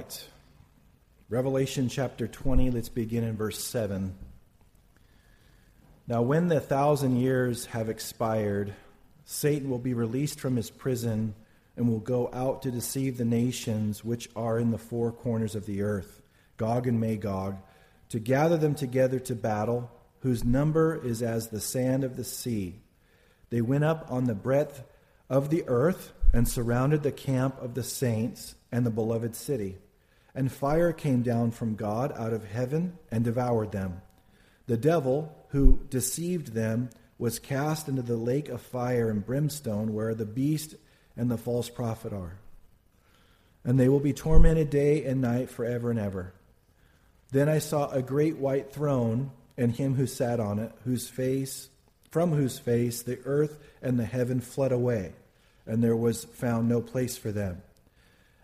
right. Revelation chapter 20, let's begin in verse 7. Now, when the thousand years have expired, Satan will be released from his prison and will go out to deceive the nations which are in the four corners of the earth, Gog and Magog, to gather them together to battle, whose number is as the sand of the sea. They went up on the breadth of the earth and surrounded the camp of the saints and the beloved city. And fire came down from God out of heaven and devoured them. The devil, who deceived them, was cast into the lake of fire and brimstone, where the beast and the false prophet are. And they will be tormented day and night forever and ever. Then I saw a great white throne and him who sat on it, whose face, from whose face the earth and the heaven fled away, and there was found no place for them.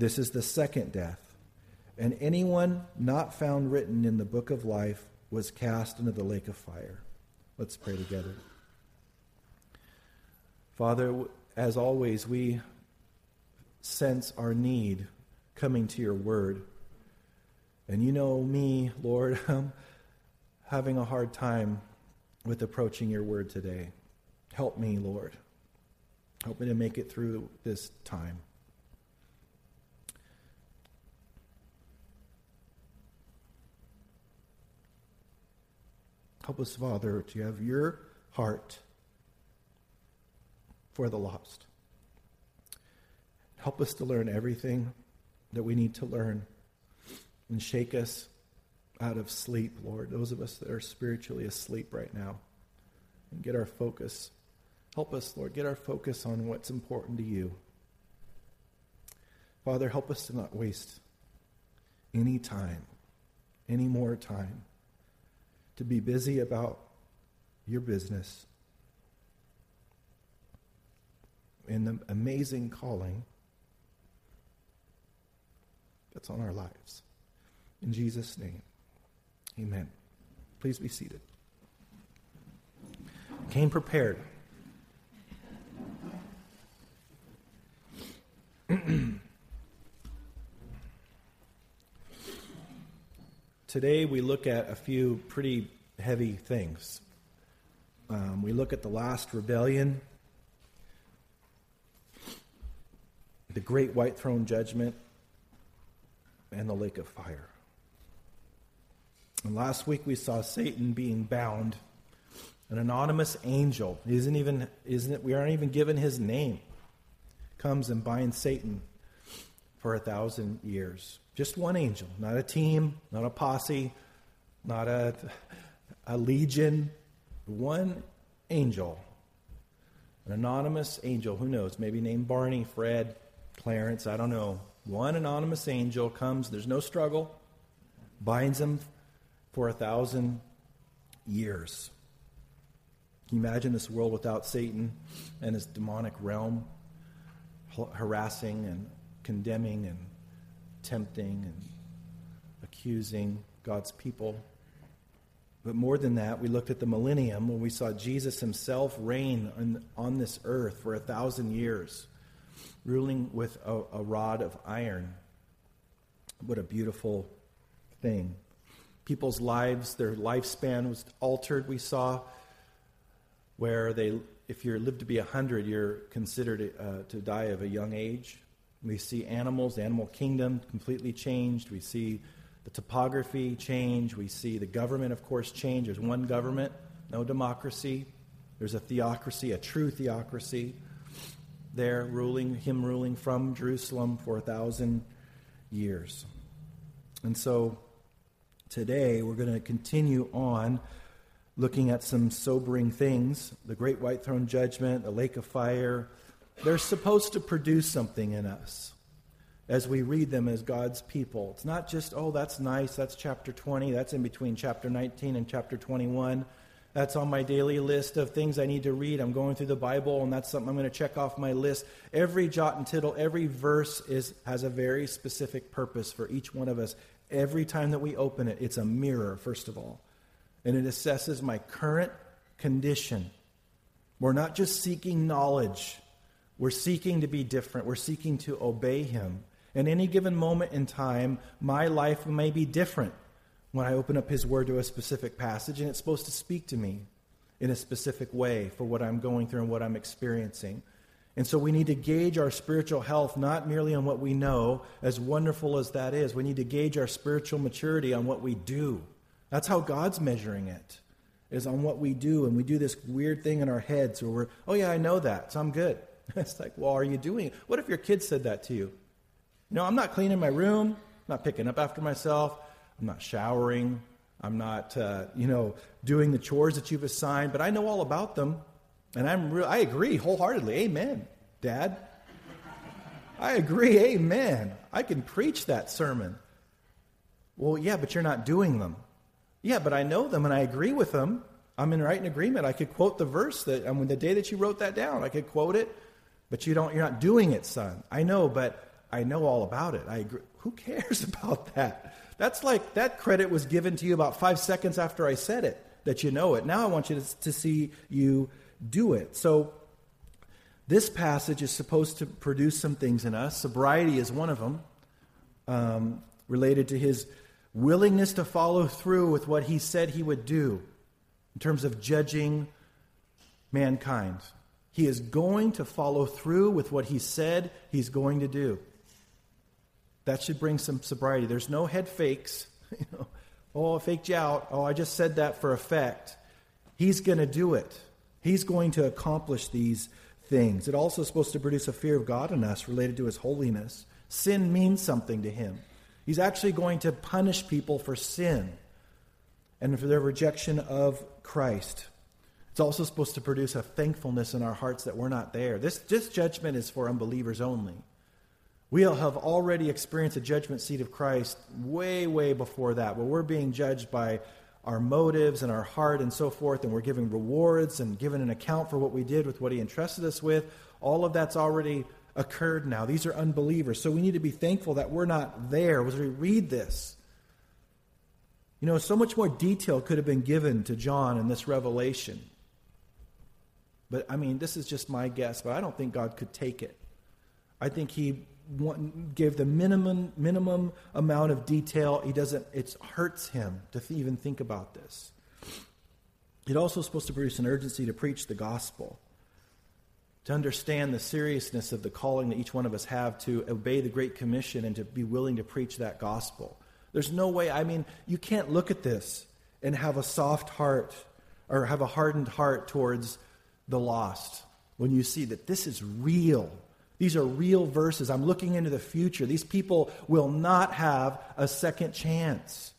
This is the second death. And anyone not found written in the book of life was cast into the lake of fire. Let's pray together. Father, as always, we sense our need coming to your word. And you know me, Lord, I'm having a hard time with approaching your word today. Help me, Lord. Help me to make it through this time. Help us, Father, to have your heart for the lost. Help us to learn everything that we need to learn and shake us out of sleep, Lord. Those of us that are spiritually asleep right now, and get our focus. Help us, Lord, get our focus on what's important to you. Father, help us to not waste any time, any more time to be busy about your business in the amazing calling that's on our lives. In Jesus' name, amen. Please be seated. Came prepared. Today we look at a few pretty heavy things. Um, we look at the last rebellion, the great white throne judgment, and the lake of fire. And last week we saw Satan being bound. An anonymous angel isn't even isn't it? We aren't even given his name. Comes and binds Satan for a thousand years. Just one angel, not a team, not a posse, not a, a legion. One angel, an anonymous angel, who knows, maybe named Barney, Fred, Clarence, I don't know. One anonymous angel comes, there's no struggle, binds him for a thousand years. Can you imagine this world without Satan and his demonic realm harassing and condemning and tempting and accusing God's people. But more than that, we looked at the millennium when we saw Jesus himself reign on, on this earth for a thousand years, ruling with a, a rod of iron. What a beautiful thing. People's lives, their lifespan was altered, we saw, where they, if you live to be 100, you're considered uh, to die of a young age. We see animals, the animal kingdom completely changed. We see the topography change. We see the government, of course, change. There's one government, no democracy. There's a theocracy, a true theocracy there, ruling, him ruling from Jerusalem for a thousand years. And so today we're going to continue on looking at some sobering things the great white throne judgment, the lake of fire, they're supposed to produce something in us. as we read them as God's people. It's not just, oh, that's nice, that's chapter 20, that's in between chapter 19 and chapter 21. That's on my daily list of things I need to read. I'm going through the Bible, and that's something I'm going to check off my list. Every jot and tittle, every verse is, has a very specific purpose for each one of us. Every time that we open it, it's a mirror, first of all. And it assesses my current condition. We're not just seeking knowledge, we're seeking to be different. We're seeking to obey Him. In any given moment in time, my life may be different when I open up His Word to a specific passage, and it's supposed to speak to me in a specific way for what I'm going through and what I'm experiencing. And so we need to gauge our spiritual health not merely on what we know, as wonderful as that is. We need to gauge our spiritual maturity on what we do. That's how God's measuring it, is on what we do. And we do this weird thing in our heads where we're, oh, yeah, I know that, so I'm good. It's like, well, are you doing it? What if your kid said that to you? Know, I'm not cleaning my room, I'm not picking up after myself, I'm not showering, I'm not, uh, you know, doing the chores that you've assigned, but I know all about them. And I'm re- I agree wholeheartedly. Amen, Dad. I agree. Amen. I can preach that sermon. Well, yeah, but you're not doing them. Yeah, but I know them and I agree with them. I'm in right in agreement. I could quote the verse that I mean, the day that you wrote that down, I could quote it, but you don't. You're not doing it, son. I know, but I know all about it. I agree. Who cares about that? That's like that credit was given to you about five seconds after I said it that you know it. Now I want you to, to see you do it. So this passage is supposed to produce some things in us. Sobriety is one of them, um, related to his willingness to follow through with what he said he would do in terms of judging mankind. He is going to follow through with what he said he's going to do. That should bring some sobriety. There's no head fakes. You know, oh, I faked you out. Oh, I just said that for effect. He's going to do it. He's going to accomplish these things. It also is supposed to produce a fear of God in us related to his holiness. Sin means something to him. He's actually going to punish people for sin and for their rejection of Christ. It's also supposed to produce a thankfulness in our hearts that we're not there. This, this judgment is for unbelievers only. We have already experienced a judgment seat of Christ way, way before that, where we're being judged by our motives and our heart and so forth, and we're giving rewards and giving an account for what we did with what He entrusted us with. All of that's already occurred now. These are unbelievers. So we need to be thankful that we're not there as we read this. You know, so much more detail could have been given to John in this revelation. But I mean, this is just my guess, but I don't think God could take it. I think he gave the minimum minimum amount of detail. He doesn't. It hurts him to th- even think about this. It also is supposed to produce an urgency to preach the gospel, to understand the seriousness of the calling that each one of us have to obey the Great Commission and to be willing to preach that gospel. There's no way. I mean, you can't look at this and have a soft heart or have a hardened heart towards the lost when you see that this is real these are real verses. I'm looking into the future. These people will not have a second chance.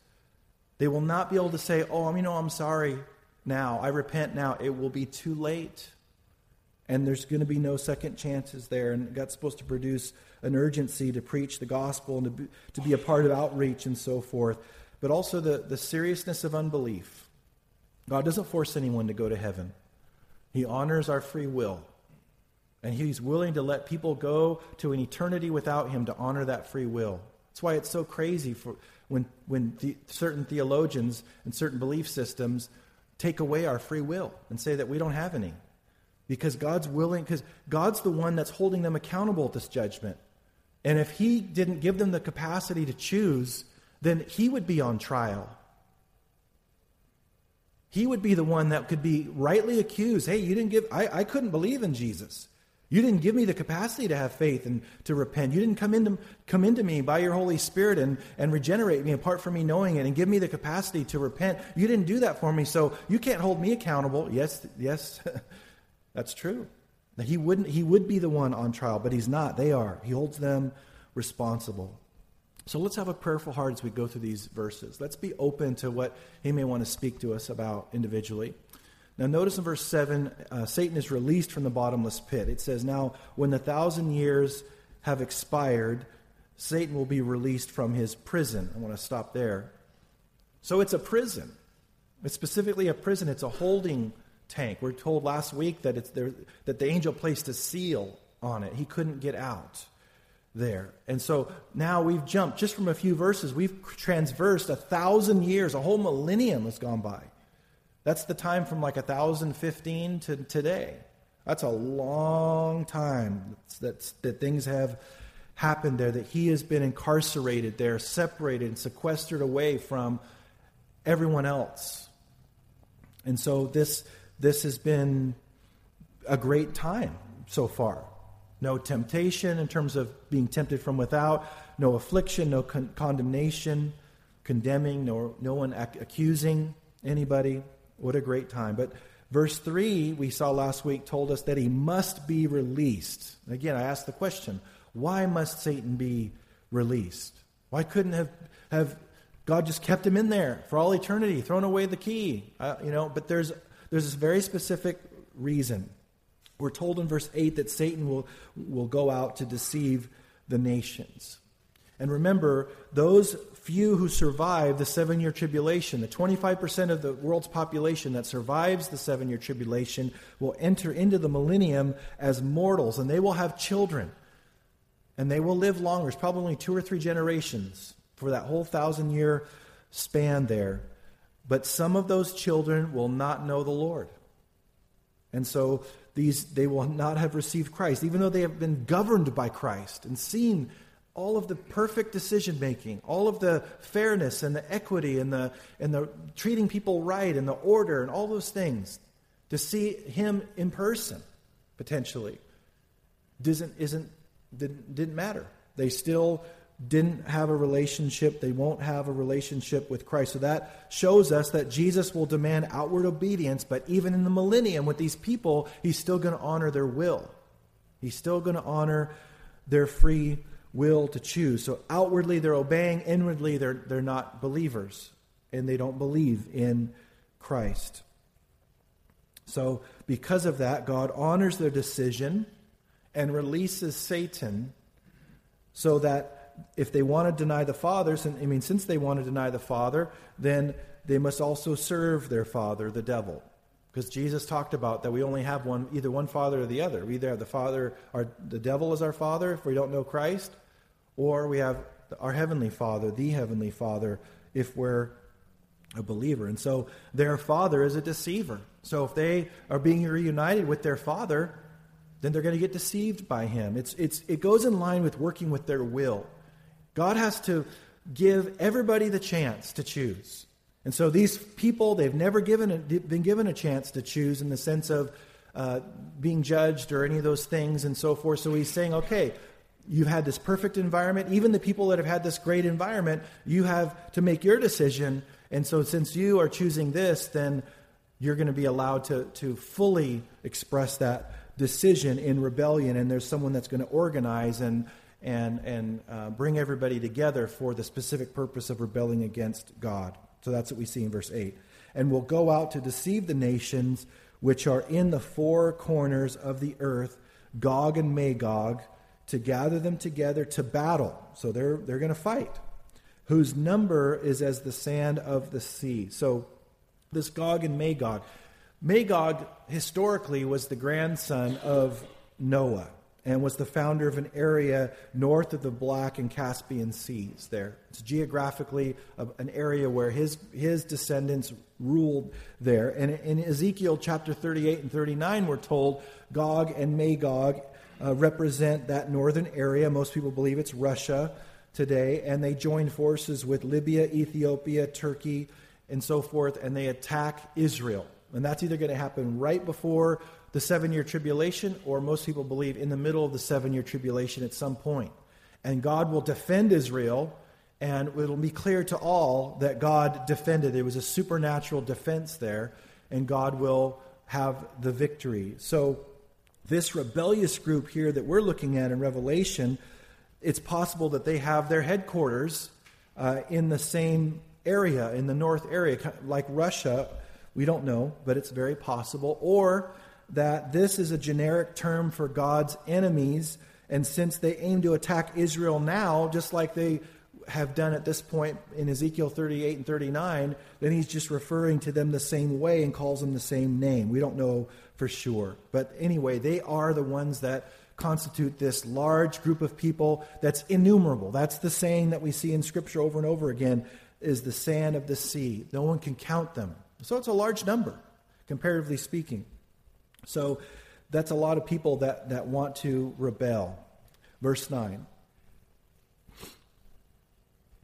They will not be able to say, Oh, you know, I'm sorry now. I repent now. It will be too late. And there's going to be no second chances there. And God's supposed to produce an urgency to preach the gospel and to be, to be a part of outreach and so forth. But also the, the seriousness of unbelief. God doesn't force anyone to go to heaven, He honors our free will. And he's willing to let people go to an eternity without him to honor that free will. That's why it's so crazy for when, when the, certain theologians and certain belief systems take away our free will and say that we don't have any. Because God's willing, because God's the one that's holding them accountable at this judgment. And if he didn't give them the capacity to choose, then he would be on trial. He would be the one that could be rightly accused. Hey, you didn't give, I, I couldn't believe in Jesus. You didn't give me the capacity to have faith and to repent. You didn't come into, come into me by your Holy Spirit and, and regenerate me apart from me knowing it and give me the capacity to repent. You didn't do that for me, so you can't hold me accountable. Yes, yes, that's true. He, wouldn't, he would be the one on trial, but he's not. They are. He holds them responsible. So let's have a prayerful heart as we go through these verses. Let's be open to what he may want to speak to us about individually. Now, notice in verse 7, uh, Satan is released from the bottomless pit. It says, Now, when the thousand years have expired, Satan will be released from his prison. I want to stop there. So it's a prison. It's specifically a prison. It's a holding tank. We're told last week that, it's there, that the angel placed a seal on it. He couldn't get out there. And so now we've jumped just from a few verses, we've transversed a thousand years, a whole millennium has gone by. That's the time from like 1015 to today. That's a long time that, that things have happened there, that he has been incarcerated there, separated and sequestered away from everyone else. And so this, this has been a great time so far. No temptation in terms of being tempted from without, no affliction, no con- condemnation, condemning, no, no one ac- accusing anybody. What a great time. But verse 3, we saw last week, told us that he must be released. Again, I asked the question why must Satan be released? Why couldn't have, have God just kept him in there for all eternity, thrown away the key? Uh, you know, but there's, there's this very specific reason. We're told in verse 8 that Satan will, will go out to deceive the nations. And remember, those few who survive the seven year tribulation, the 25% of the world's population that survives the seven year tribulation, will enter into the millennium as mortals, and they will have children. And they will live longer. It's probably two or three generations for that whole thousand year span there. But some of those children will not know the Lord. And so these they will not have received Christ, even though they have been governed by Christ and seen all of the perfect decision making, all of the fairness and the equity and the and the treating people right and the order and all those things. To see him in person, potentially, doesn't isn't didn't, didn't matter. They still didn't have a relationship. They won't have a relationship with Christ. So that shows us that Jesus will demand outward obedience, but even in the millennium with these people, he's still going to honor their will. He's still going to honor their free will to choose. So outwardly they're obeying, inwardly they're, they're not believers, and they don't believe in Christ. So, because of that, God honors their decision and releases Satan so that if they want to deny the Father, I mean, since they want to deny the Father, then they must also serve their Father, the devil. Because Jesus talked about that we only have one, either one Father or the other. We either have the Father, our, the devil is our Father if we don't know Christ, or we have our Heavenly Father, the Heavenly Father, if we're a believer. And so their Father is a deceiver. So if they are being reunited with their Father, then they're going to get deceived by him. It's, it's, it goes in line with working with their will. God has to give everybody the chance to choose. And so these people, they've never given a, been given a chance to choose in the sense of uh, being judged or any of those things and so forth. So he's saying, okay, you've had this perfect environment. Even the people that have had this great environment, you have to make your decision. And so since you are choosing this, then you're going to be allowed to, to fully express that decision in rebellion, and there's someone that's going to organize and and and uh, bring everybody together for the specific purpose of rebelling against God. So that's what we see in verse eight. And will go out to deceive the nations which are in the four corners of the earth, Gog and Magog, to gather them together to battle. So they're they're going to fight. Whose number is as the sand of the sea. So this Gog and Magog. Magog historically was the grandson of Noah and was the founder of an area north of the Black and Caspian Seas there. It's geographically an area where his, his descendants ruled there. And in Ezekiel chapter 38 and 39, we're told Gog and Magog uh, represent that northern area. Most people believe it's Russia today. And they join forces with Libya, Ethiopia, Turkey, and so forth, and they attack Israel. And that's either going to happen right before the seven year tribulation, or most people believe in the middle of the seven year tribulation at some point. And God will defend Israel, and it'll be clear to all that God defended. There was a supernatural defense there, and God will have the victory. So, this rebellious group here that we're looking at in Revelation, it's possible that they have their headquarters uh, in the same area, in the north area, like Russia we don't know, but it's very possible. Or that this is a generic term for God's enemies, And since they aim to attack Israel now, just like they have done at this point in Ezekiel 38 and 39, then he's just referring to them the same way and calls them the same name. We don't know for sure. But anyway, they are the ones that constitute this large group of people that's innumerable. That's the saying that we see in Scripture over and over again is the sand of the sea. No one can count them. So it's a large number, comparatively speaking. So that's a lot of people that, that want to rebel. Verse 9.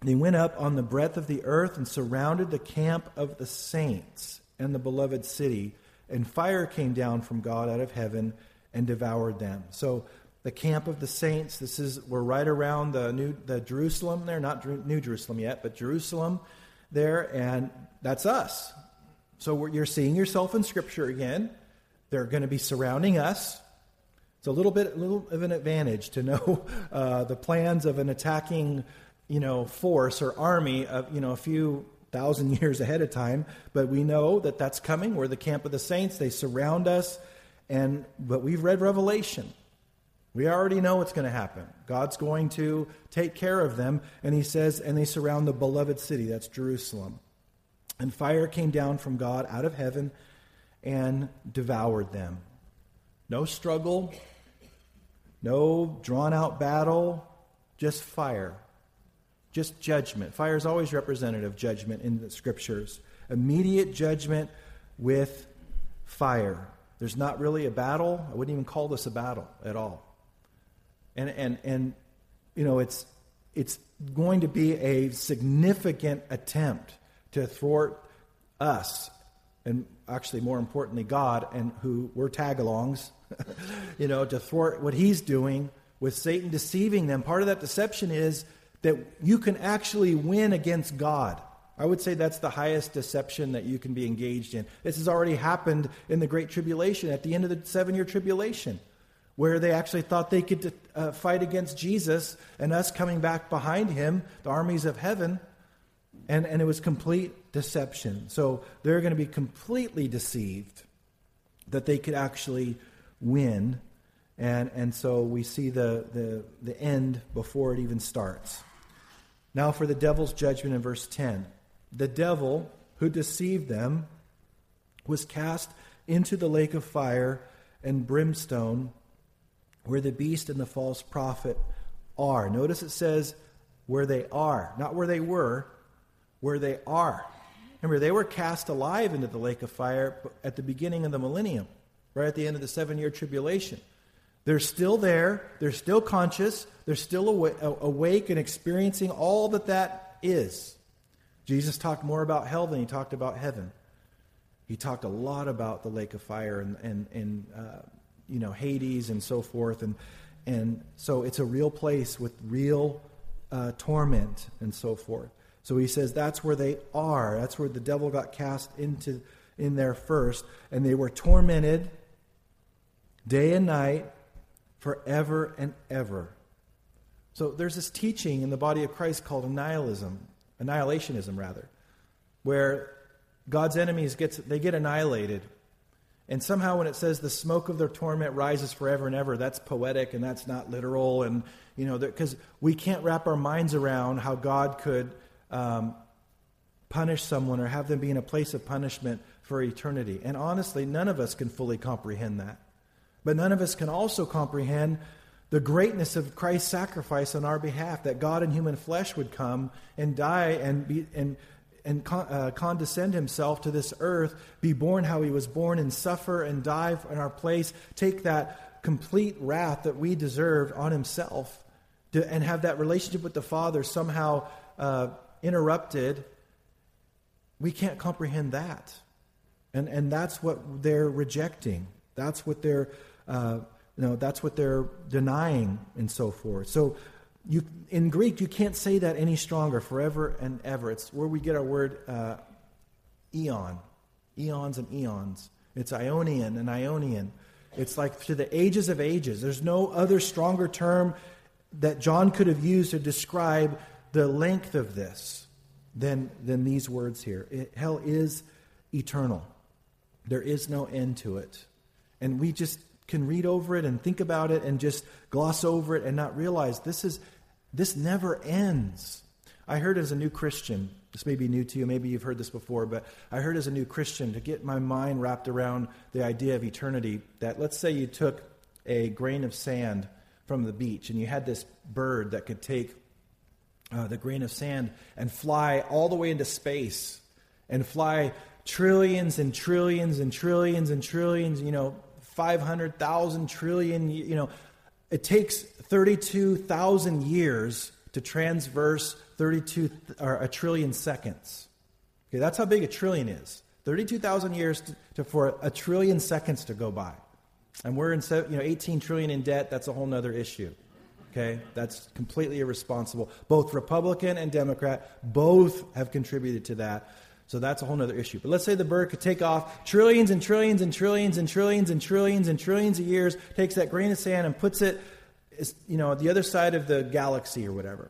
They went up on the breadth of the earth and surrounded the camp of the saints and the beloved city, and fire came down from God out of heaven and devoured them. So the camp of the saints, this is we're right around the new the Jerusalem there, not New Jerusalem yet, but Jerusalem there, and that's us. So you're seeing yourself in Scripture again. They're going to be surrounding us. It's a little bit, a little of an advantage to know uh, the plans of an attacking, you know, force or army of you know a few thousand years ahead of time. But we know that that's coming. We're the camp of the saints. They surround us, and but we've read Revelation. We already know what's going to happen. God's going to take care of them, and He says, and they surround the beloved city. That's Jerusalem. And fire came down from God out of heaven and devoured them. No struggle, no drawn out battle, just fire. Just judgment. Fire is always representative of judgment in the scriptures. Immediate judgment with fire. There's not really a battle. I wouldn't even call this a battle at all. And, and, and you know, it's, it's going to be a significant attempt to thwart us, and actually, more importantly, God, and who we're tag alongs, you know, to thwart what he's doing with Satan deceiving them. Part of that deception is that you can actually win against God. I would say that's the highest deception that you can be engaged in. This has already happened in the Great Tribulation, at the end of the seven year tribulation, where they actually thought they could uh, fight against Jesus and us coming back behind him, the armies of heaven. And, and it was complete deception. So they're going to be completely deceived that they could actually win. And, and so we see the, the, the end before it even starts. Now, for the devil's judgment in verse 10. The devil who deceived them was cast into the lake of fire and brimstone where the beast and the false prophet are. Notice it says where they are, not where they were, where they are. Remember, they were cast alive into the lake of fire at the beginning of the millennium, right at the end of the seven year tribulation. They're still there, they're still conscious, they're still awake and experiencing all that that is. Jesus talked more about hell than he talked about heaven. He talked a lot about the lake of fire and, and, and uh, you know, Hades and so forth. And, and so it's a real place with real uh, torment and so forth. So he says that's where they are. That's where the devil got cast into in there first, and they were tormented day and night forever and ever. So there's this teaching in the body of Christ called annihilationism rather, where God's enemies gets they get annihilated. And somehow when it says the smoke of their torment rises forever and ever, that's poetic and that's not literal and you know because we can't wrap our minds around how God could um, punish someone or have them be in a place of punishment for eternity. And honestly, none of us can fully comprehend that. But none of us can also comprehend the greatness of Christ's sacrifice on our behalf, that God in human flesh would come and die and be and and con, uh, condescend himself to this earth, be born how he was born, and suffer and die in our place, take that complete wrath that we deserved on himself, to, and have that relationship with the Father somehow uh, interrupted, we can't comprehend that. And, and that's what they're rejecting. That's what they're, uh, you know, that's what they're denying and so forth. So you, in Greek, you can't say that any stronger, forever and ever. It's where we get our word uh, eon, eons and eons. It's Ionian and Ionian. It's like to the ages of ages. There's no other stronger term that John could have used to describe the length of this than, than these words here. It, hell is eternal, there is no end to it. And we just can read over it and think about it and just gloss over it and not realize this is this never ends. I heard as a new Christian, this may be new to you, maybe you've heard this before, but I heard as a new Christian to get my mind wrapped around the idea of eternity that let's say you took a grain of sand from the beach and you had this bird that could take uh, the grain of sand and fly all the way into space and fly trillions and trillions and trillions and trillions, you know, 500,000 trillion, you know, it takes 32,000 years to transverse 32 or a trillion seconds. Okay, that's how big a trillion is. 32,000 years to, to, for a trillion seconds to go by. And we're in you know 18 trillion in debt, that's a whole other issue. Okay? That's completely irresponsible. Both Republican and Democrat both have contributed to that. So that's a whole other issue. But let's say the bird could take off trillions and trillions and trillions and trillions and trillions and trillions of years, takes that grain of sand and puts it, you know, at the other side of the galaxy or whatever.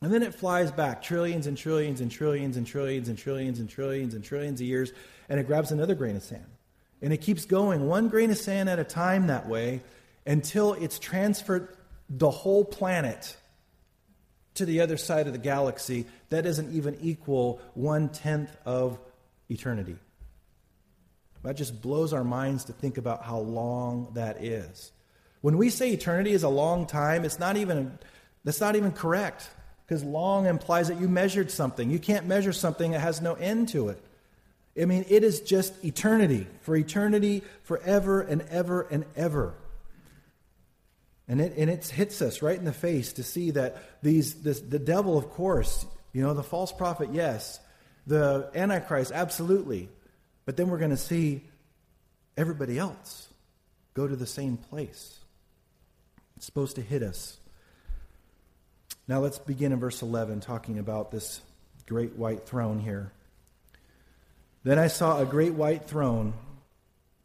And then it flies back trillions and trillions and trillions and trillions and trillions and trillions and trillions of years, and it grabs another grain of sand. And it keeps going one grain of sand at a time that way until it's transferred the whole planet to the other side of the galaxy, that doesn't even equal one tenth of eternity. That just blows our minds to think about how long that is. When we say eternity is a long time, it's not even that's not even correct because long implies that you measured something. You can't measure something that has no end to it. I mean, it is just eternity, for eternity, forever and ever and ever. And it, and it hits us right in the face to see that these, this, the devil, of course, you know, the false prophet, yes, the Antichrist, absolutely. But then we're going to see everybody else go to the same place. It's supposed to hit us. Now let's begin in verse 11, talking about this great white throne here. Then I saw a great white throne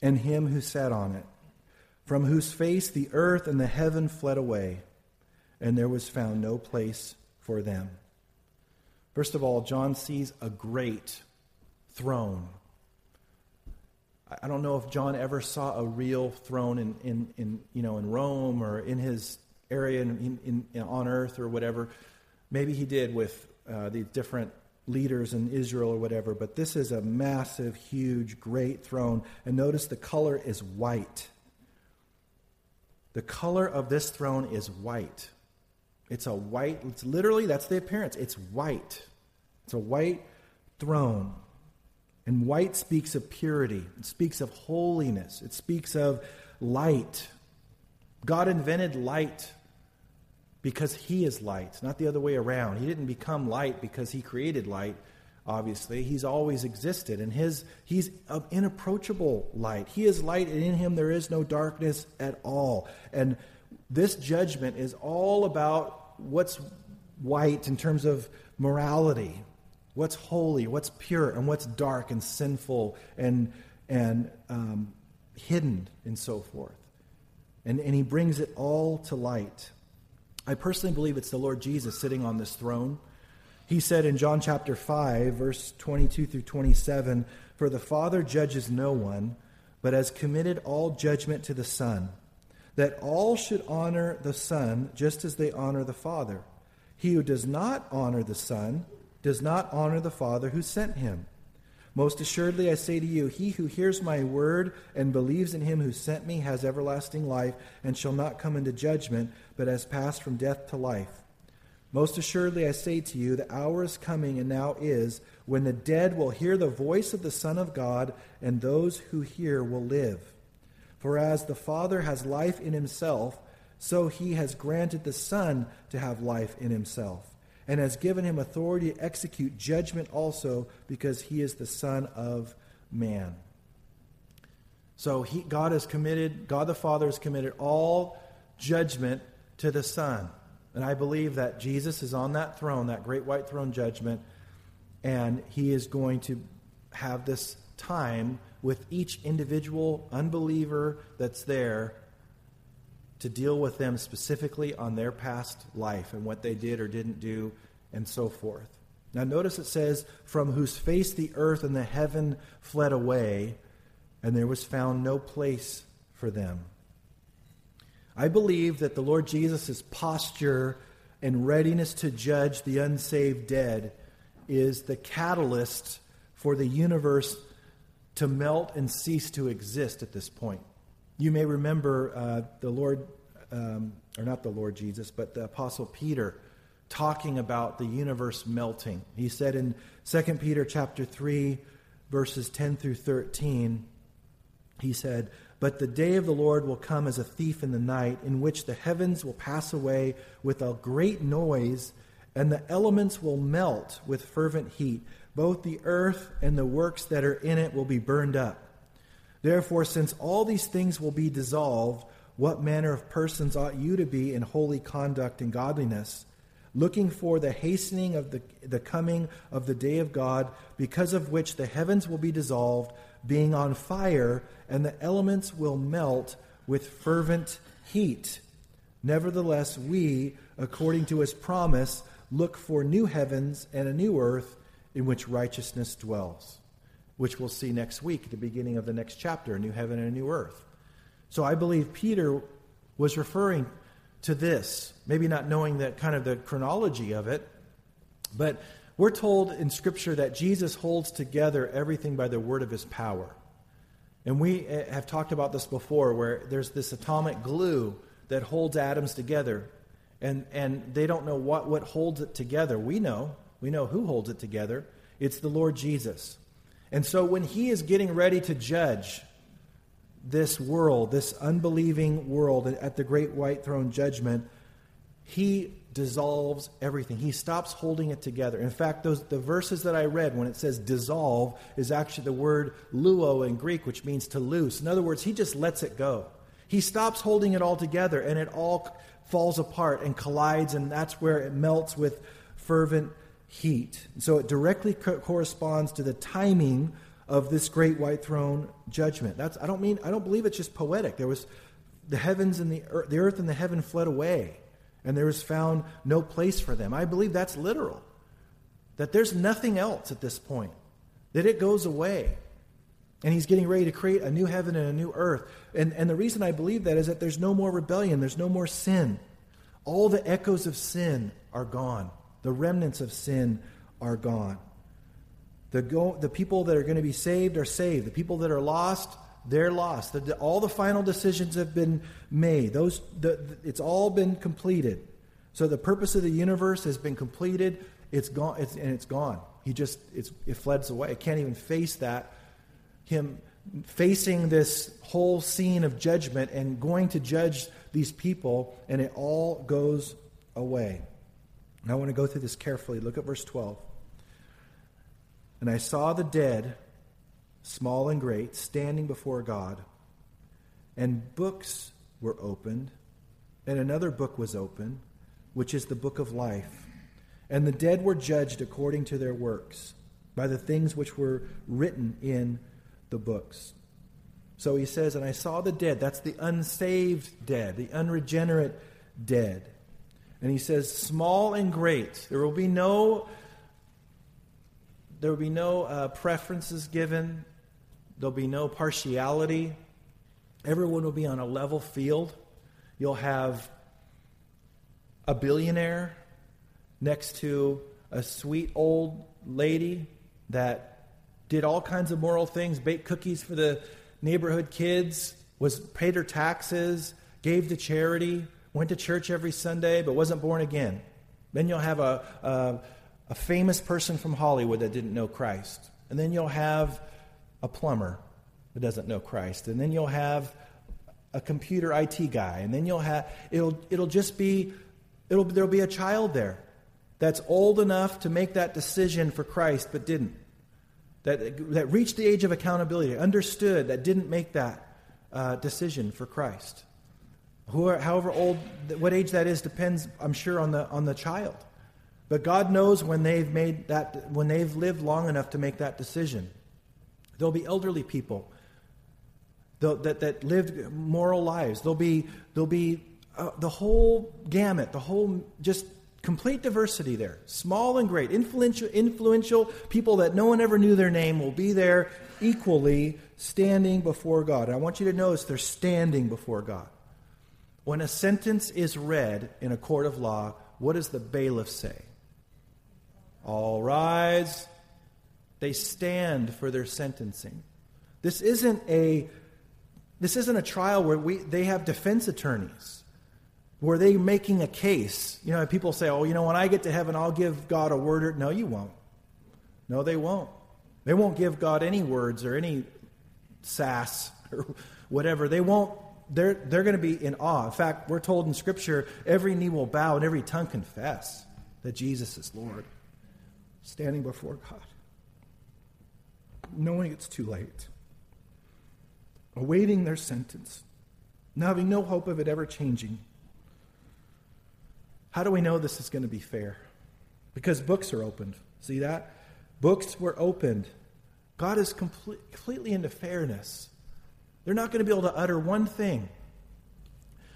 and him who sat on it from whose face the earth and the heaven fled away, and there was found no place for them. First of all, John sees a great throne. I don't know if John ever saw a real throne in, in, in you know, in Rome or in his area in, in, in on earth or whatever. Maybe he did with uh, the different leaders in Israel or whatever, but this is a massive, huge, great throne. And notice the color is white. The color of this throne is white. It's a white, it's literally, that's the appearance. It's white. It's a white throne. And white speaks of purity, it speaks of holiness, it speaks of light. God invented light because He is light, not the other way around. He didn't become light because He created light obviously. He's always existed, and his, he's of inapproachable light. He is light, and in him there is no darkness at all. And this judgment is all about what's white in terms of morality, what's holy, what's pure, and what's dark and sinful and, and um, hidden, and so forth. And, and he brings it all to light. I personally believe it's the Lord Jesus sitting on this throne he said in John chapter 5, verse 22 through 27 For the Father judges no one, but has committed all judgment to the Son, that all should honor the Son just as they honor the Father. He who does not honor the Son does not honor the Father who sent him. Most assuredly, I say to you, he who hears my word and believes in him who sent me has everlasting life and shall not come into judgment, but has passed from death to life. Most assuredly, I say to you, the hour is coming and now is when the dead will hear the voice of the Son of God, and those who hear will live. For as the Father has life in himself, so he has granted the Son to have life in himself, and has given him authority to execute judgment also, because he is the Son of man. So he, God has committed, God the Father has committed all judgment to the Son. And I believe that Jesus is on that throne, that great white throne judgment, and he is going to have this time with each individual unbeliever that's there to deal with them specifically on their past life and what they did or didn't do and so forth. Now, notice it says, From whose face the earth and the heaven fled away, and there was found no place for them. I believe that the Lord Jesus' posture and readiness to judge the unsaved dead is the catalyst for the universe to melt and cease to exist at this point. You may remember uh, the Lord, um, or not the Lord Jesus, but the Apostle Peter talking about the universe melting. He said in 2 Peter chapter 3, verses 10 through 13, he said, But the day of the Lord will come as a thief in the night, in which the heavens will pass away with a great noise, and the elements will melt with fervent heat. Both the earth and the works that are in it will be burned up. Therefore, since all these things will be dissolved, what manner of persons ought you to be in holy conduct and godliness? looking for the hastening of the, the coming of the day of God, because of which the heavens will be dissolved, being on fire, and the elements will melt with fervent heat. Nevertheless, we, according to his promise, look for new heavens and a new earth in which righteousness dwells, which we'll see next week the beginning of the next chapter a new heaven and a new earth. So I believe Peter was referring to this, maybe not knowing that kind of the chronology of it, but we're told in Scripture that Jesus holds together everything by the word of his power. And we eh, have talked about this before, where there's this atomic glue that holds atoms together, and, and they don't know what, what holds it together. We know. We know who holds it together. It's the Lord Jesus. And so when he is getting ready to judge this world, this unbelieving world, at the great white throne judgment, he dissolves everything. He stops holding it together. In fact, those the verses that I read when it says dissolve is actually the word luo in Greek, which means to loose. In other words, he just lets it go. He stops holding it all together and it all falls apart and collides, and that's where it melts with fervent heat. So it directly co- corresponds to the timing of this great white throne judgment. That's I don't mean I don't believe it's just poetic. There was the heavens and the earth, the earth and the heaven fled away, and there was found no place for them. I believe that's literal. That there's nothing else at this point. That it goes away. And he's getting ready to create a new heaven and a new earth. And, and the reason I believe that is that there's no more rebellion, there's no more sin. All the echoes of sin are gone, the remnants of sin are gone. The, go, the people that are going to be saved are saved. The people that are lost, they're lost. The, all the final decisions have been made. Those, the, it's all been completed. So the purpose of the universe has been completed. It's gone, it's, and it's gone. He just it's, it fleds away. It can't even face that. Him facing this whole scene of judgment and going to judge these people, and it all goes away. And I want to go through this carefully. Look at verse 12. And I saw the dead, small and great, standing before God. And books were opened, and another book was opened, which is the book of life. And the dead were judged according to their works, by the things which were written in the books. So he says, And I saw the dead. That's the unsaved dead, the unregenerate dead. And he says, Small and great. There will be no there will be no uh, preferences given, there'll be no partiality. Everyone will be on a level field. You'll have a billionaire next to a sweet old lady that did all kinds of moral things, baked cookies for the neighborhood kids, was paid her taxes, gave to charity, went to church every Sunday, but wasn't born again. Then you'll have a, a a famous person from Hollywood that didn't know Christ. And then you'll have a plumber that doesn't know Christ. And then you'll have a computer IT guy. And then you'll have, it'll, it'll just be, it'll, there'll be a child there that's old enough to make that decision for Christ but didn't. That, that reached the age of accountability, understood, that didn't make that uh, decision for Christ. Who, however old, what age that is depends, I'm sure, on the, on the child. But God knows when they've made that when they've lived long enough to make that decision. There'll be elderly people that, that lived moral lives. There'll be, there'll be uh, the whole gamut, the whole just complete diversity there. Small and great, influential, influential people that no one ever knew their name will be there equally standing before God. And I want you to notice they're standing before God. When a sentence is read in a court of law, what does the bailiff say? All rise. They stand for their sentencing. This isn't a this isn't a trial where we they have defense attorneys. Were they making a case. You know, people say, "Oh, you know, when I get to heaven, I'll give God a word." No, you won't. No, they won't. They won't give God any words or any sass or whatever. They won't they're, they're going to be in awe. In fact, we're told in Scripture every knee will bow and every tongue confess that Jesus is Lord, standing before God, knowing it's too late, awaiting their sentence, and having no hope of it ever changing. How do we know this is going to be fair? Because books are opened. See that? Books were opened. God is complete, completely into fairness. They're not going to be able to utter one thing.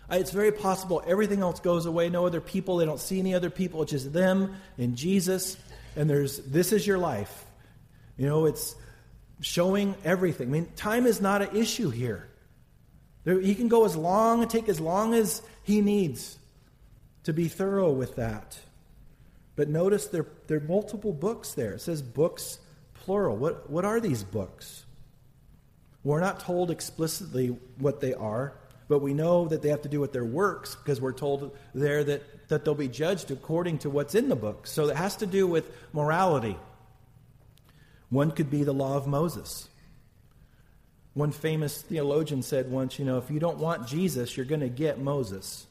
It's very possible everything else goes away, no other people, they don't see any other people, it's just them and Jesus, and there's this is your life. You know, it's showing everything. I mean, time is not an issue here. There, he can go as long and take as long as he needs to be thorough with that. But notice there, there are multiple books there. It says books plural. What, what are these books? We're not told explicitly what they are, but we know that they have to do with their works because we're told there that, that they'll be judged according to what's in the book. So it has to do with morality. One could be the law of Moses. One famous theologian said once, you know, if you don't want Jesus, you're going to get Moses.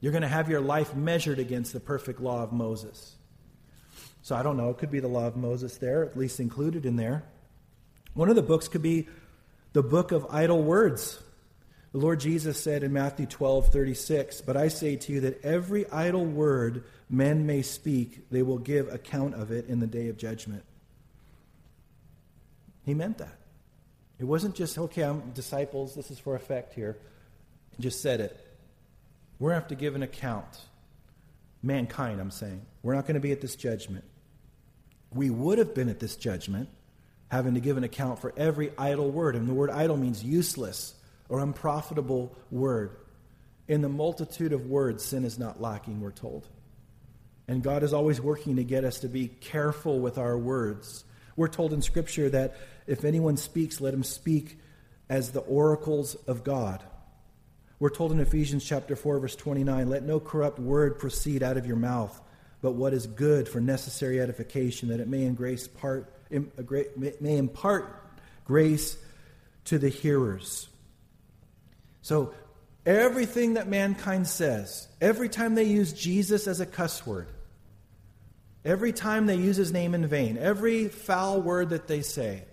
You're going to have your life measured against the perfect law of Moses. So I don't know, it could be the law of Moses there, at least included in there. One of the books could be the book of idle words. The Lord Jesus said in Matthew 12, 36, But I say to you that every idle word men may speak, they will give account of it in the day of judgment. He meant that. It wasn't just, okay, I'm disciples, this is for effect here. He just said it. We're going to have to give an account. Mankind, I'm saying. We're not going to be at this judgment. We would have been at this judgment having to give an account for every idle word. And the word idle means useless or unprofitable word. In the multitude of words, sin is not lacking, we're told. And God is always working to get us to be careful with our words. We're told in Scripture that if anyone speaks, let him speak as the oracles of God. We're told in Ephesians chapter 4 verse 29, let no corrupt word proceed out of your mouth, but what is good for necessary edification that it may grace part may impart grace to the hearers. So, everything that mankind says, every time they use Jesus as a cuss word, every time they use his name in vain, every foul word that they say,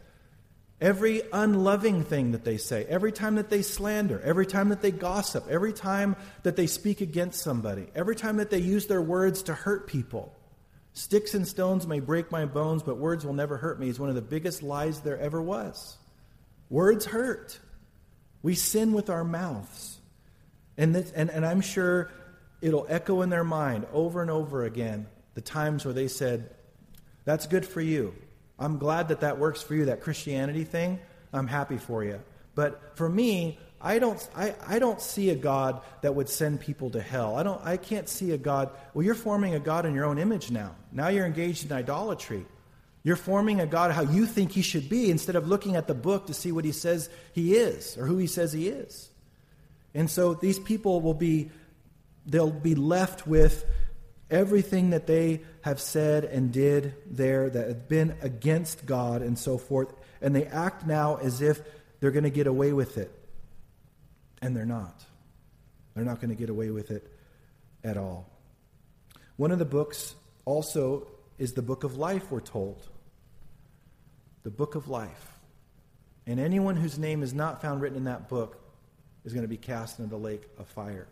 every unloving thing that they say, every time that they slander, every time that they gossip, every time that they speak against somebody, every time that they use their words to hurt people, Sticks and stones may break my bones, but words will never hurt me is one of the biggest lies there ever was. Words hurt. We sin with our mouths. And, this, and, and I'm sure it'll echo in their mind over and over again the times where they said, That's good for you. I'm glad that that works for you, that Christianity thing. I'm happy for you. But for me, I don't, I, I don't see a God that would send people to hell. I, don't, I can't see a God. Well, you're forming a God in your own image now. Now you're engaged in idolatry. You're forming a God how you think he should be instead of looking at the book to see what he says he is or who he says he is. And so these people will be, they'll be left with everything that they have said and did there that have been against God and so forth. And they act now as if they're going to get away with it. And they're not. They're not going to get away with it at all. One of the books also is the book of life, we're told. The book of life. And anyone whose name is not found written in that book is going to be cast into the lake of fire.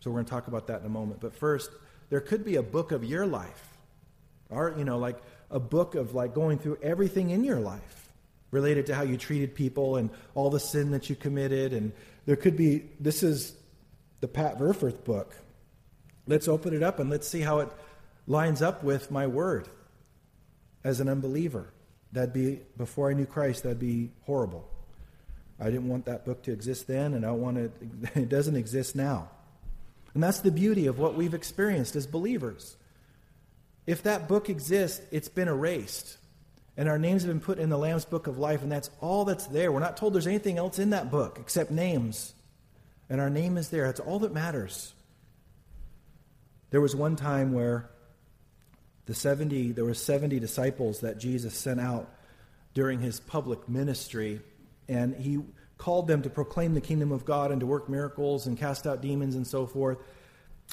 So we're going to talk about that in a moment. But first, there could be a book of your life. Or, you know, like a book of like going through everything in your life related to how you treated people and all the sin that you committed. And there could be, this is the Pat Verfurth book. Let's open it up and let's see how it lines up with my word as an unbeliever. That'd be, before I knew Christ, that'd be horrible. I didn't want that book to exist then, and I want it, it doesn't exist now. And that's the beauty of what we've experienced as believers. If that book exists, it's been erased. And our names have been put in the Lamb's book of life, and that's all that's there. We're not told there's anything else in that book except names. And our name is there. That's all that matters. There was one time where the 70 there were 70 disciples that Jesus sent out during his public ministry and he called them to proclaim the kingdom of God and to work miracles and cast out demons and so forth.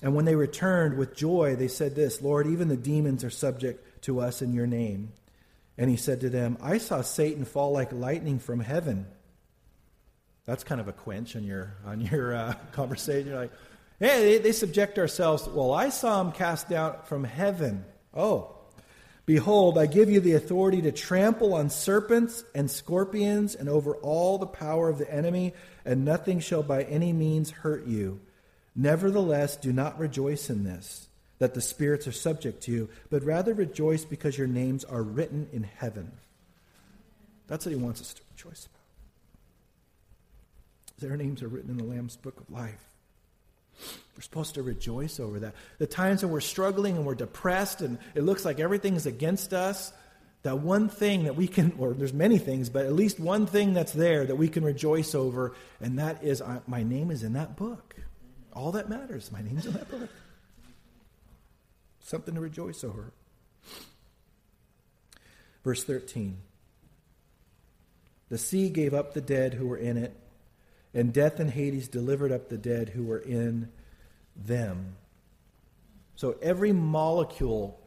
And when they returned with joy, they said this Lord, even the demons are subject to us in your name. And he said to them, I saw Satan fall like lightning from heaven. That's kind of a quench on your, on your uh, conversation. You're like, hey, they, they subject ourselves. Well, I saw him cast down from heaven. Oh, Behold, I give you the authority to trample on serpents and scorpions and over all the power of the enemy, and nothing shall by any means hurt you. Nevertheless, do not rejoice in this, that the spirits are subject to you, but rather rejoice because your names are written in heaven. That's what he wants us to rejoice about. Their names are written in the Lamb's book of life. We're supposed to rejoice over that. The times when we're struggling and we're depressed and it looks like everything's against us, that one thing that we can, or there's many things, but at least one thing that's there that we can rejoice over, and that is uh, my name is in that book. All that matters, my name's in that book. Something to rejoice over. Verse 13 The sea gave up the dead who were in it and death and Hades delivered up the dead who were in them. So every molecule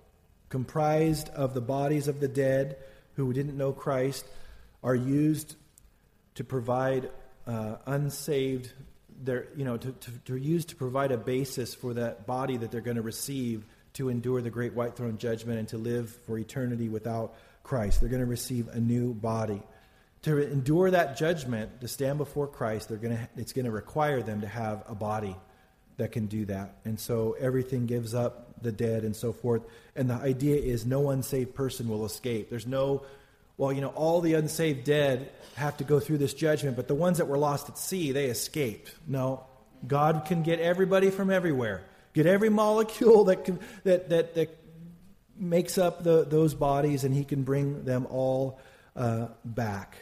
comprised of the bodies of the dead who didn't know Christ are used to provide uh, unsaved they're, you know, to, to, to use to provide a basis for that body that they're going to receive to endure the great white throne judgment and to live for eternity without Christ. They're going to receive a new body to endure that judgment, to stand before Christ, they're gonna, it's going to require them to have a body that can do that. And so everything gives up the dead and so forth. And the idea is no unsaved person will escape. There's no, well, you know, all the unsaved dead have to go through this judgment, but the ones that were lost at sea, they escaped. No, God can get everybody from everywhere, get every molecule that, can, that, that, that makes up the, those bodies, and He can bring them all uh, back.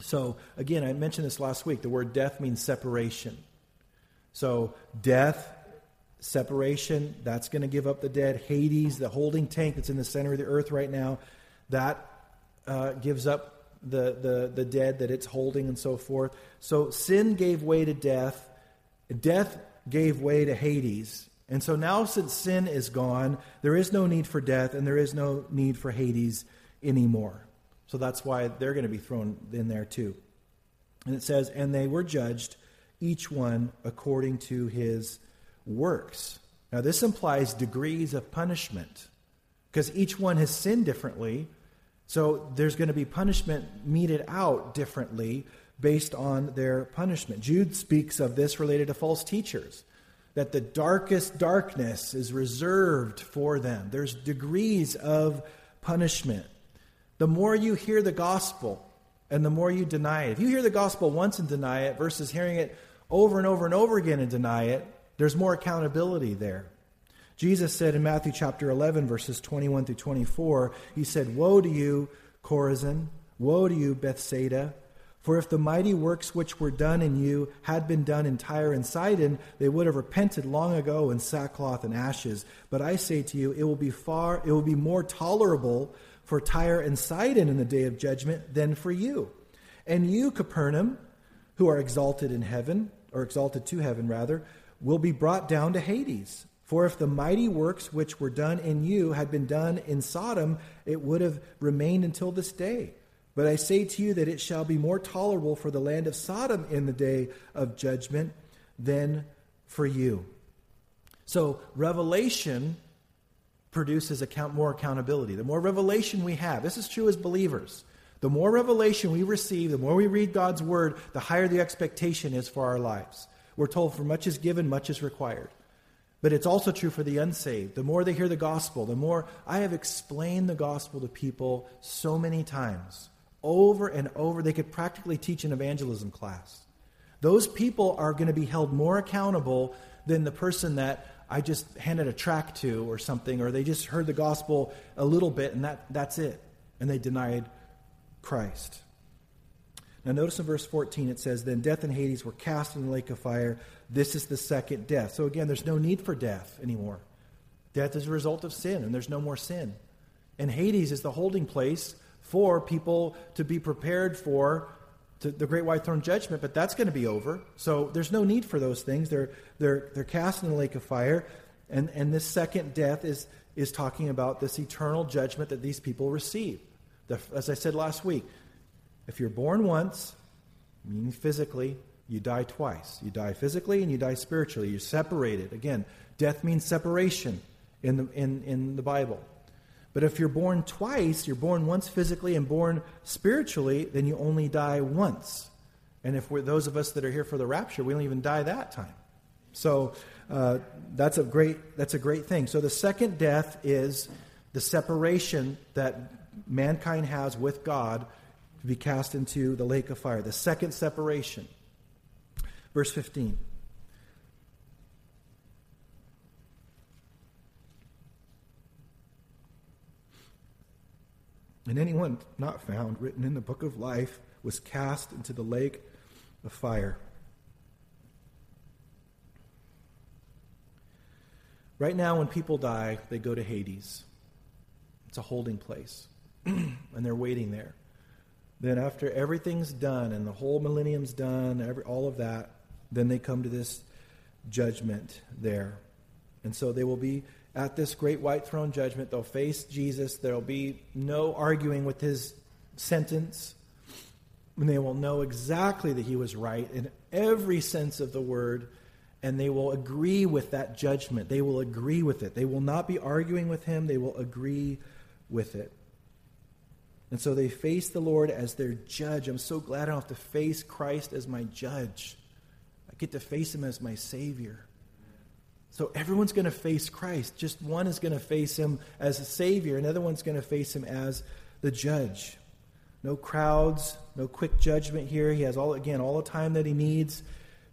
So, again, I mentioned this last week. The word death means separation. So, death, separation, that's going to give up the dead. Hades, the holding tank that's in the center of the earth right now, that uh, gives up the, the, the dead that it's holding and so forth. So, sin gave way to death, death gave way to Hades. And so now, since sin is gone, there is no need for death and there is no need for Hades anymore. So that's why they're going to be thrown in there too. And it says, and they were judged, each one according to his works. Now, this implies degrees of punishment because each one has sinned differently. So there's going to be punishment meted out differently based on their punishment. Jude speaks of this related to false teachers, that the darkest darkness is reserved for them. There's degrees of punishment the more you hear the gospel and the more you deny it. If you hear the gospel once and deny it versus hearing it over and over and over again and deny it, there's more accountability there. Jesus said in Matthew chapter 11, verses 21 through 24, He said, Woe to you, Chorazin! Woe to you, Bethsaida! For if the mighty works which were done in you had been done in Tyre and Sidon, they would have repented long ago in sackcloth and ashes. But I say to you, it will be far, it will be more tolerable for Tyre and Sidon in the day of judgment than for you. And you, Capernaum, who are exalted in heaven, or exalted to heaven rather, will be brought down to Hades. For if the mighty works which were done in you had been done in Sodom, it would have remained until this day. But I say to you that it shall be more tolerable for the land of Sodom in the day of judgment than for you. So, Revelation produces account, more accountability. The more revelation we have, this is true as believers. The more revelation we receive, the more we read God's word, the higher the expectation is for our lives. We're told, for much is given, much is required. But it's also true for the unsaved. The more they hear the gospel, the more I have explained the gospel to people so many times over and over. They could practically teach an evangelism class. Those people are going to be held more accountable than the person that I just handed a track to or something, or they just heard the gospel a little bit and that, that's it. And they denied Christ. Now, notice in verse 14 it says, Then death and Hades were cast in the lake of fire. This is the second death. So, again, there's no need for death anymore. Death is a result of sin, and there's no more sin. And Hades is the holding place for people to be prepared for the great white throne judgment, but that's going to be over. So there's no need for those things. They're, they're, they're cast in the lake of fire. And, and this second death is, is talking about this eternal judgment that these people receive. The, as I said last week, if you're born once, meaning physically, you die twice. You die physically and you die spiritually. You're separated. Again, death means separation in the, in, in the Bible. But if you're born twice, you're born once physically and born spiritually, then you only die once. And if we're those of us that are here for the rapture, we don't even die that time. So uh, that's a great that's a great thing. So the second death is the separation that mankind has with God to be cast into the lake of fire. The second separation. Verse 15. And anyone not found written in the book of life was cast into the lake of fire. Right now, when people die, they go to Hades. It's a holding place, and they're waiting there. Then, after everything's done and the whole millennium's done, every, all of that, then they come to this judgment there. And so they will be at this great white throne judgment. They'll face Jesus. There'll be no arguing with his sentence. And they will know exactly that he was right in every sense of the word. And they will agree with that judgment. They will agree with it. They will not be arguing with him. They will agree with it. And so they face the Lord as their judge. I'm so glad I don't have to face Christ as my judge. I get to face him as my Savior. So everyone's going to face Christ. Just one is going to face him as a Savior, another one's going to face him as the judge. No crowds, no quick judgment here. He has all again all the time that he needs.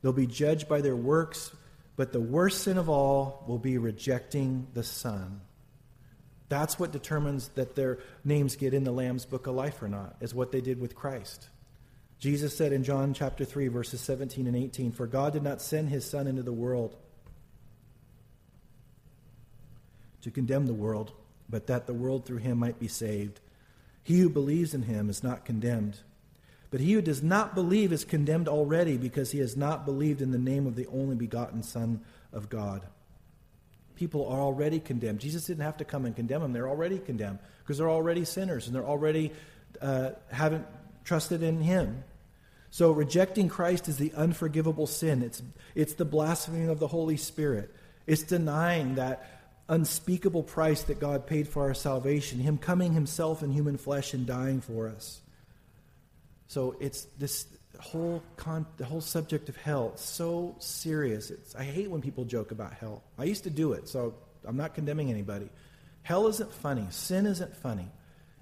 They'll be judged by their works, but the worst sin of all will be rejecting the Son. That's what determines that their names get in the Lamb's book of life or not, is what they did with Christ. Jesus said in John chapter 3, verses 17 and 18, For God did not send his Son into the world to condemn the world, but that the world through him might be saved. He who believes in him is not condemned. But he who does not believe is condemned already because he has not believed in the name of the only begotten Son of God. People are already condemned. Jesus didn't have to come and condemn them. They're already condemned because they're already sinners and they're already uh, haven't trusted in him. So rejecting Christ is the unforgivable sin. It's, it's the blaspheming of the Holy Spirit. It's denying that unspeakable price that God paid for our salvation, Him coming Himself in human flesh and dying for us. So it's this whole con- the whole subject of hell. So serious. It's, I hate when people joke about hell. I used to do it, so I'm not condemning anybody. Hell isn't funny. Sin isn't funny.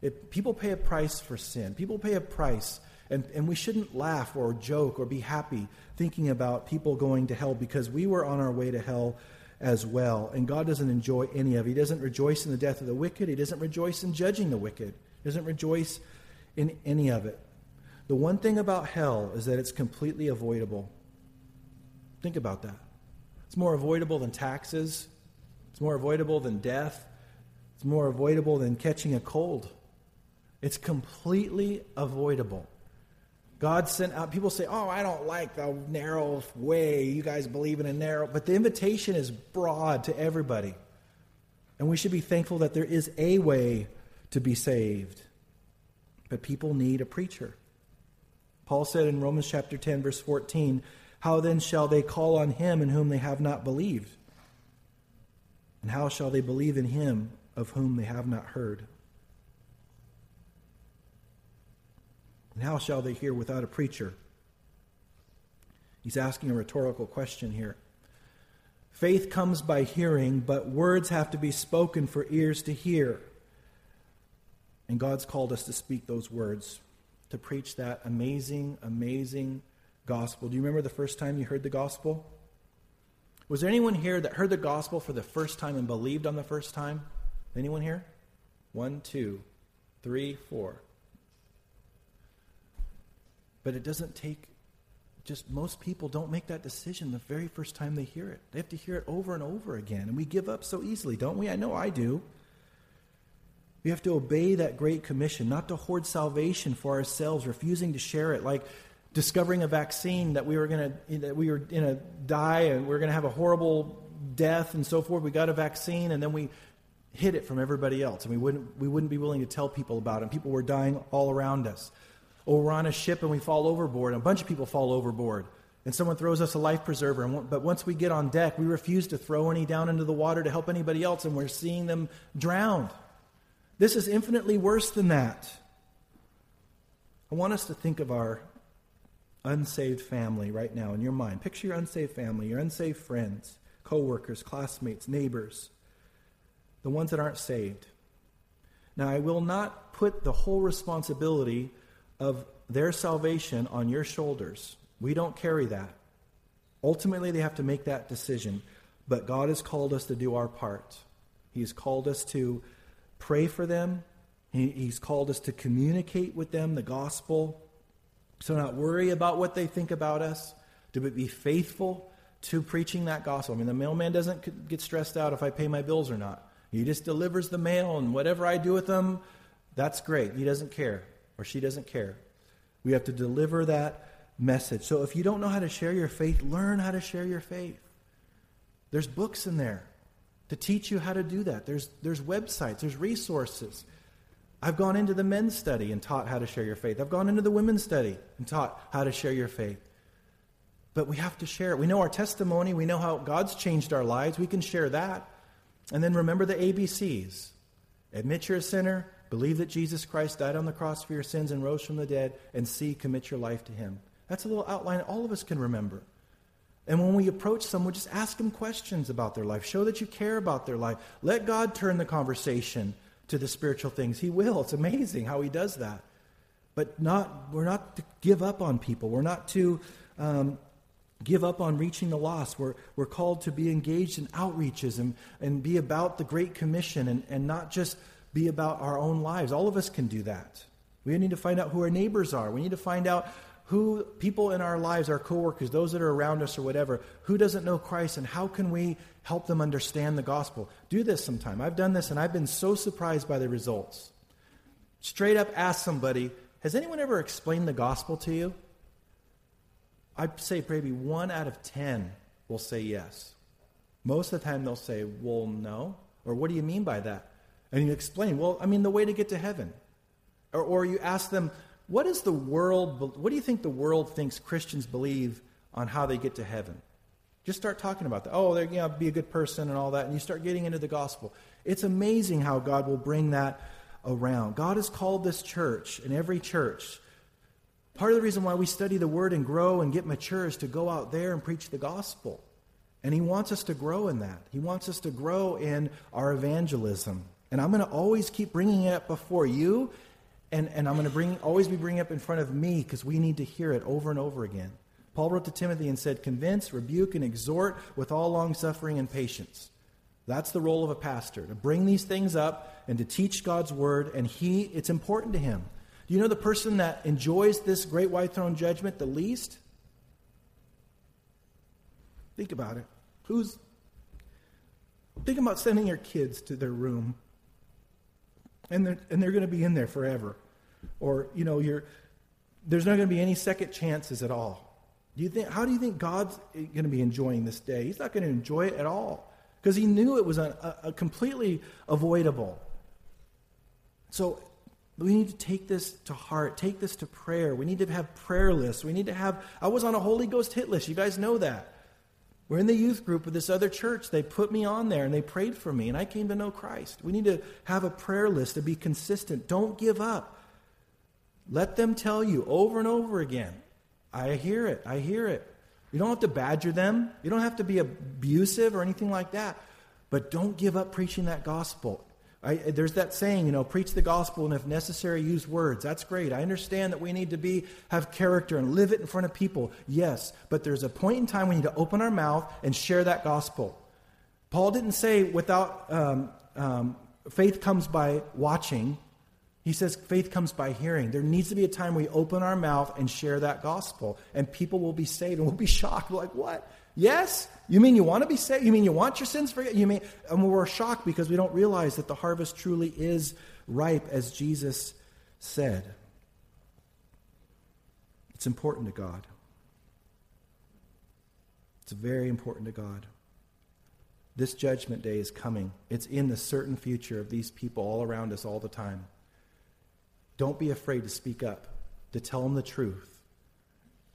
It, people pay a price for sin. People pay a price. And, and we shouldn't laugh or joke or be happy thinking about people going to hell because we were on our way to hell as well. And God doesn't enjoy any of it. He doesn't rejoice in the death of the wicked. He doesn't rejoice in judging the wicked. He doesn't rejoice in any of it. The one thing about hell is that it's completely avoidable. Think about that. It's more avoidable than taxes. It's more avoidable than death. It's more avoidable than catching a cold. It's completely avoidable. God sent out, people say, Oh, I don't like the narrow way. You guys believe in a narrow. But the invitation is broad to everybody. And we should be thankful that there is a way to be saved. But people need a preacher. Paul said in Romans chapter 10, verse 14, How then shall they call on him in whom they have not believed? And how shall they believe in him of whom they have not heard? And how shall they hear without a preacher? He's asking a rhetorical question here. Faith comes by hearing, but words have to be spoken for ears to hear. And God's called us to speak those words. to preach that amazing, amazing gospel. Do you remember the first time you heard the gospel? Was there anyone here that heard the gospel for the first time and believed on the first time? Anyone here? One, two, three, four. But it doesn't take, just most people don't make that decision the very first time they hear it. They have to hear it over and over again. And we give up so easily, don't we? I know I do. We have to obey that great commission, not to hoard salvation for ourselves, refusing to share it. Like discovering a vaccine that we were going to that we were going to die and we are going to have a horrible death and so forth. We got a vaccine and then we hid it from everybody else, and we wouldn't we wouldn't be willing to tell people about it. And people were dying all around us. Or we're on a ship and we fall overboard, and a bunch of people fall overboard, and someone throws us a life preserver. And, but once we get on deck, we refuse to throw any down into the water to help anybody else, and we're seeing them drowned. This is infinitely worse than that. I want us to think of our unsaved family right now in your mind. Picture your unsaved family, your unsaved friends, coworkers, classmates, neighbors, the ones that aren't saved. Now, I will not put the whole responsibility of their salvation on your shoulders. We don't carry that. Ultimately, they have to make that decision. But God has called us to do our part. He has called us to pray for them. He, he's called us to communicate with them the gospel. So, not worry about what they think about us, to be faithful to preaching that gospel. I mean, the mailman doesn't get stressed out if I pay my bills or not. He just delivers the mail, and whatever I do with them, that's great. He doesn't care, or she doesn't care. We have to deliver that message. So, if you don't know how to share your faith, learn how to share your faith. There's books in there to teach you how to do that. There's, there's websites, there's resources. I've gone into the men's study and taught how to share your faith. I've gone into the women's study and taught how to share your faith. But we have to share it. We know our testimony, we know how God's changed our lives. We can share that. And then remember the ABCs admit you're a sinner, believe that Jesus Christ died on the cross for your sins and rose from the dead, and see, commit your life to Him. That's a little outline all of us can remember. And when we approach someone, just ask them questions about their life. Show that you care about their life. Let God turn the conversation to the spiritual things. He will. It's amazing how he does that. But not, we're not to give up on people. We're not to um, give up on reaching the lost. We're, we're called to be engaged in outreaches and, and be about the Great Commission and, and not just be about our own lives. All of us can do that. We need to find out who our neighbors are. We need to find out who people in our lives, our coworkers, those that are around us or whatever, who doesn't know Christ and how can we help them understand the gospel? Do this sometime. I've done this and I've been so surprised by the results. Straight up ask somebody, has anyone ever explained the gospel to you? I'd say maybe one out of ten will say yes. Most of the time they'll say, well, no. Or what do you mean by that? And you explain, well, I mean, the way to get to heaven. Or, or you ask them, what is the world, what do you think the world thinks Christians believe on how they get to heaven? Just start talking about that. Oh, they're, you know, be a good person and all that. And you start getting into the gospel. It's amazing how God will bring that around. God has called this church and every church. Part of the reason why we study the word and grow and get mature is to go out there and preach the gospel. And He wants us to grow in that. He wants us to grow in our evangelism. And I'm going to always keep bringing it up before you and, and I'm going to bring, always be bringing it up in front of me because we need to hear it over and over again. Paul wrote to Timothy and said, Convince, rebuke, and exhort with all long suffering and patience. That's the role of a pastor, to bring these things up and to teach God's word, and he, it's important to him. Do you know the person that enjoys this great white throne judgment the least? Think about it. Who's think about sending your kids to their room and they're, and they're going to be in there forever. Or, you know, you're, there's not going to be any second chances at all. Do you think, how do you think God's going to be enjoying this day? He's not going to enjoy it at all because he knew it was a, a, a completely avoidable. So we need to take this to heart, take this to prayer. We need to have prayer lists. We need to have, I was on a Holy Ghost hit list. You guys know that. We're in the youth group with this other church. They put me on there and they prayed for me, and I came to know Christ. We need to have a prayer list to be consistent. Don't give up. Let them tell you over and over again. I hear it. I hear it. You don't have to badger them, you don't have to be abusive or anything like that. But don't give up preaching that gospel. I, there's that saying, you know, preach the gospel and if necessary, use words. That's great. I understand that we need to be have character and live it in front of people. Yes, but there's a point in time we need to open our mouth and share that gospel. Paul didn't say without um, um, faith comes by watching. He says faith comes by hearing. There needs to be a time we open our mouth and share that gospel, and people will be saved and we'll be shocked. We're like, what? Yes? You mean you want to be saved? You mean you want your sins forgiven? You mean, and we're shocked because we don't realize that the harvest truly is ripe, as Jesus said. It's important to God. It's very important to God. This judgment day is coming. It's in the certain future of these people all around us all the time. Don't be afraid to speak up, to tell them the truth.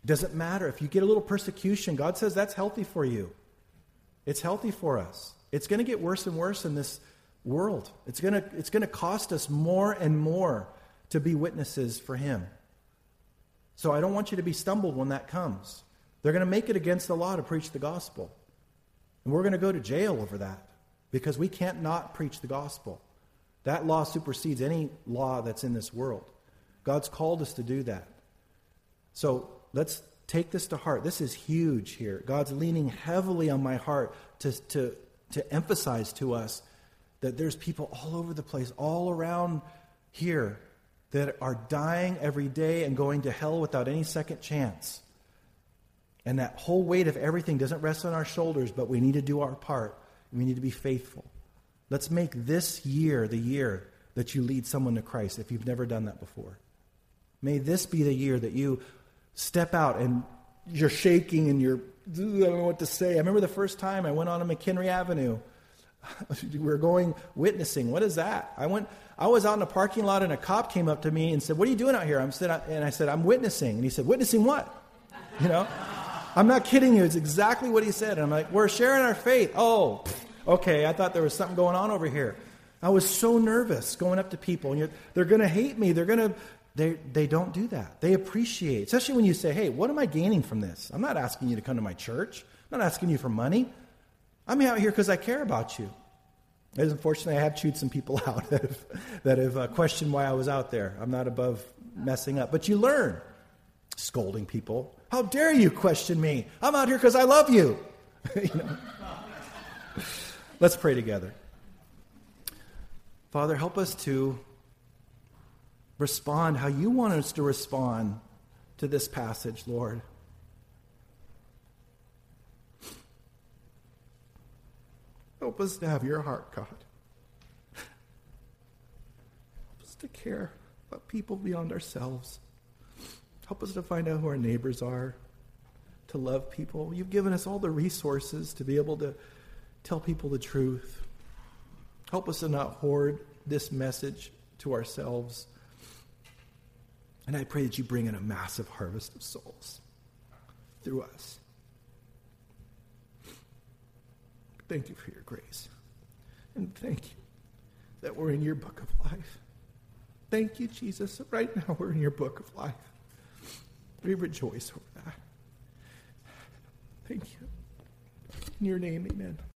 It doesn't matter. If you get a little persecution, God says that's healthy for you. It's healthy for us. It's going to get worse and worse in this world. It's going to, it's going to cost us more and more to be witnesses for Him. So I don't want you to be stumbled when that comes. They're going to make it against the law to preach the gospel. And we're going to go to jail over that because we can't not preach the gospel. That law supersedes any law that's in this world. God's called us to do that. So let's take this to heart. This is huge here. God's leaning heavily on my heart to, to, to emphasize to us that there's people all over the place, all around here, that are dying every day and going to hell without any second chance. And that whole weight of everything doesn't rest on our shoulders, but we need to do our part. We need to be faithful. Let's make this year the year that you lead someone to Christ if you've never done that before. May this be the year that you step out and you're shaking and you're, I don't know what to say. I remember the first time I went on a McHenry Avenue. we were going witnessing. What is that? I went. I was out in a parking lot and a cop came up to me and said, "What are you doing out here?" I'm said, and I said, "I'm witnessing." And he said, "Witnessing what?" You know, I'm not kidding you. It's exactly what he said. And I'm like, "We're sharing our faith." Oh, okay. I thought there was something going on over here. I was so nervous going up to people, and they're going to hate me. They're going to they, they don't do that. They appreciate, especially when you say, hey, what am I gaining from this? I'm not asking you to come to my church. I'm not asking you for money. I'm out here because I care about you. As unfortunately, I have chewed some people out that have, that have uh, questioned why I was out there. I'm not above messing up. But you learn scolding people. How dare you question me? I'm out here because I love you. you know? Let's pray together. Father, help us to respond how you want us to respond to this passage, Lord. Help us to have your heart, God. Help us to care about people beyond ourselves. Help us to find out who our neighbors are, to love people. You've given us all the resources to be able to tell people the truth. Help us to not hoard this message to ourselves. And I pray that you bring in a massive harvest of souls through us. Thank you for your grace. And thank you that we're in your book of life. Thank you, Jesus. Right now, we're in your book of life. We rejoice over that. Thank you. In your name, amen.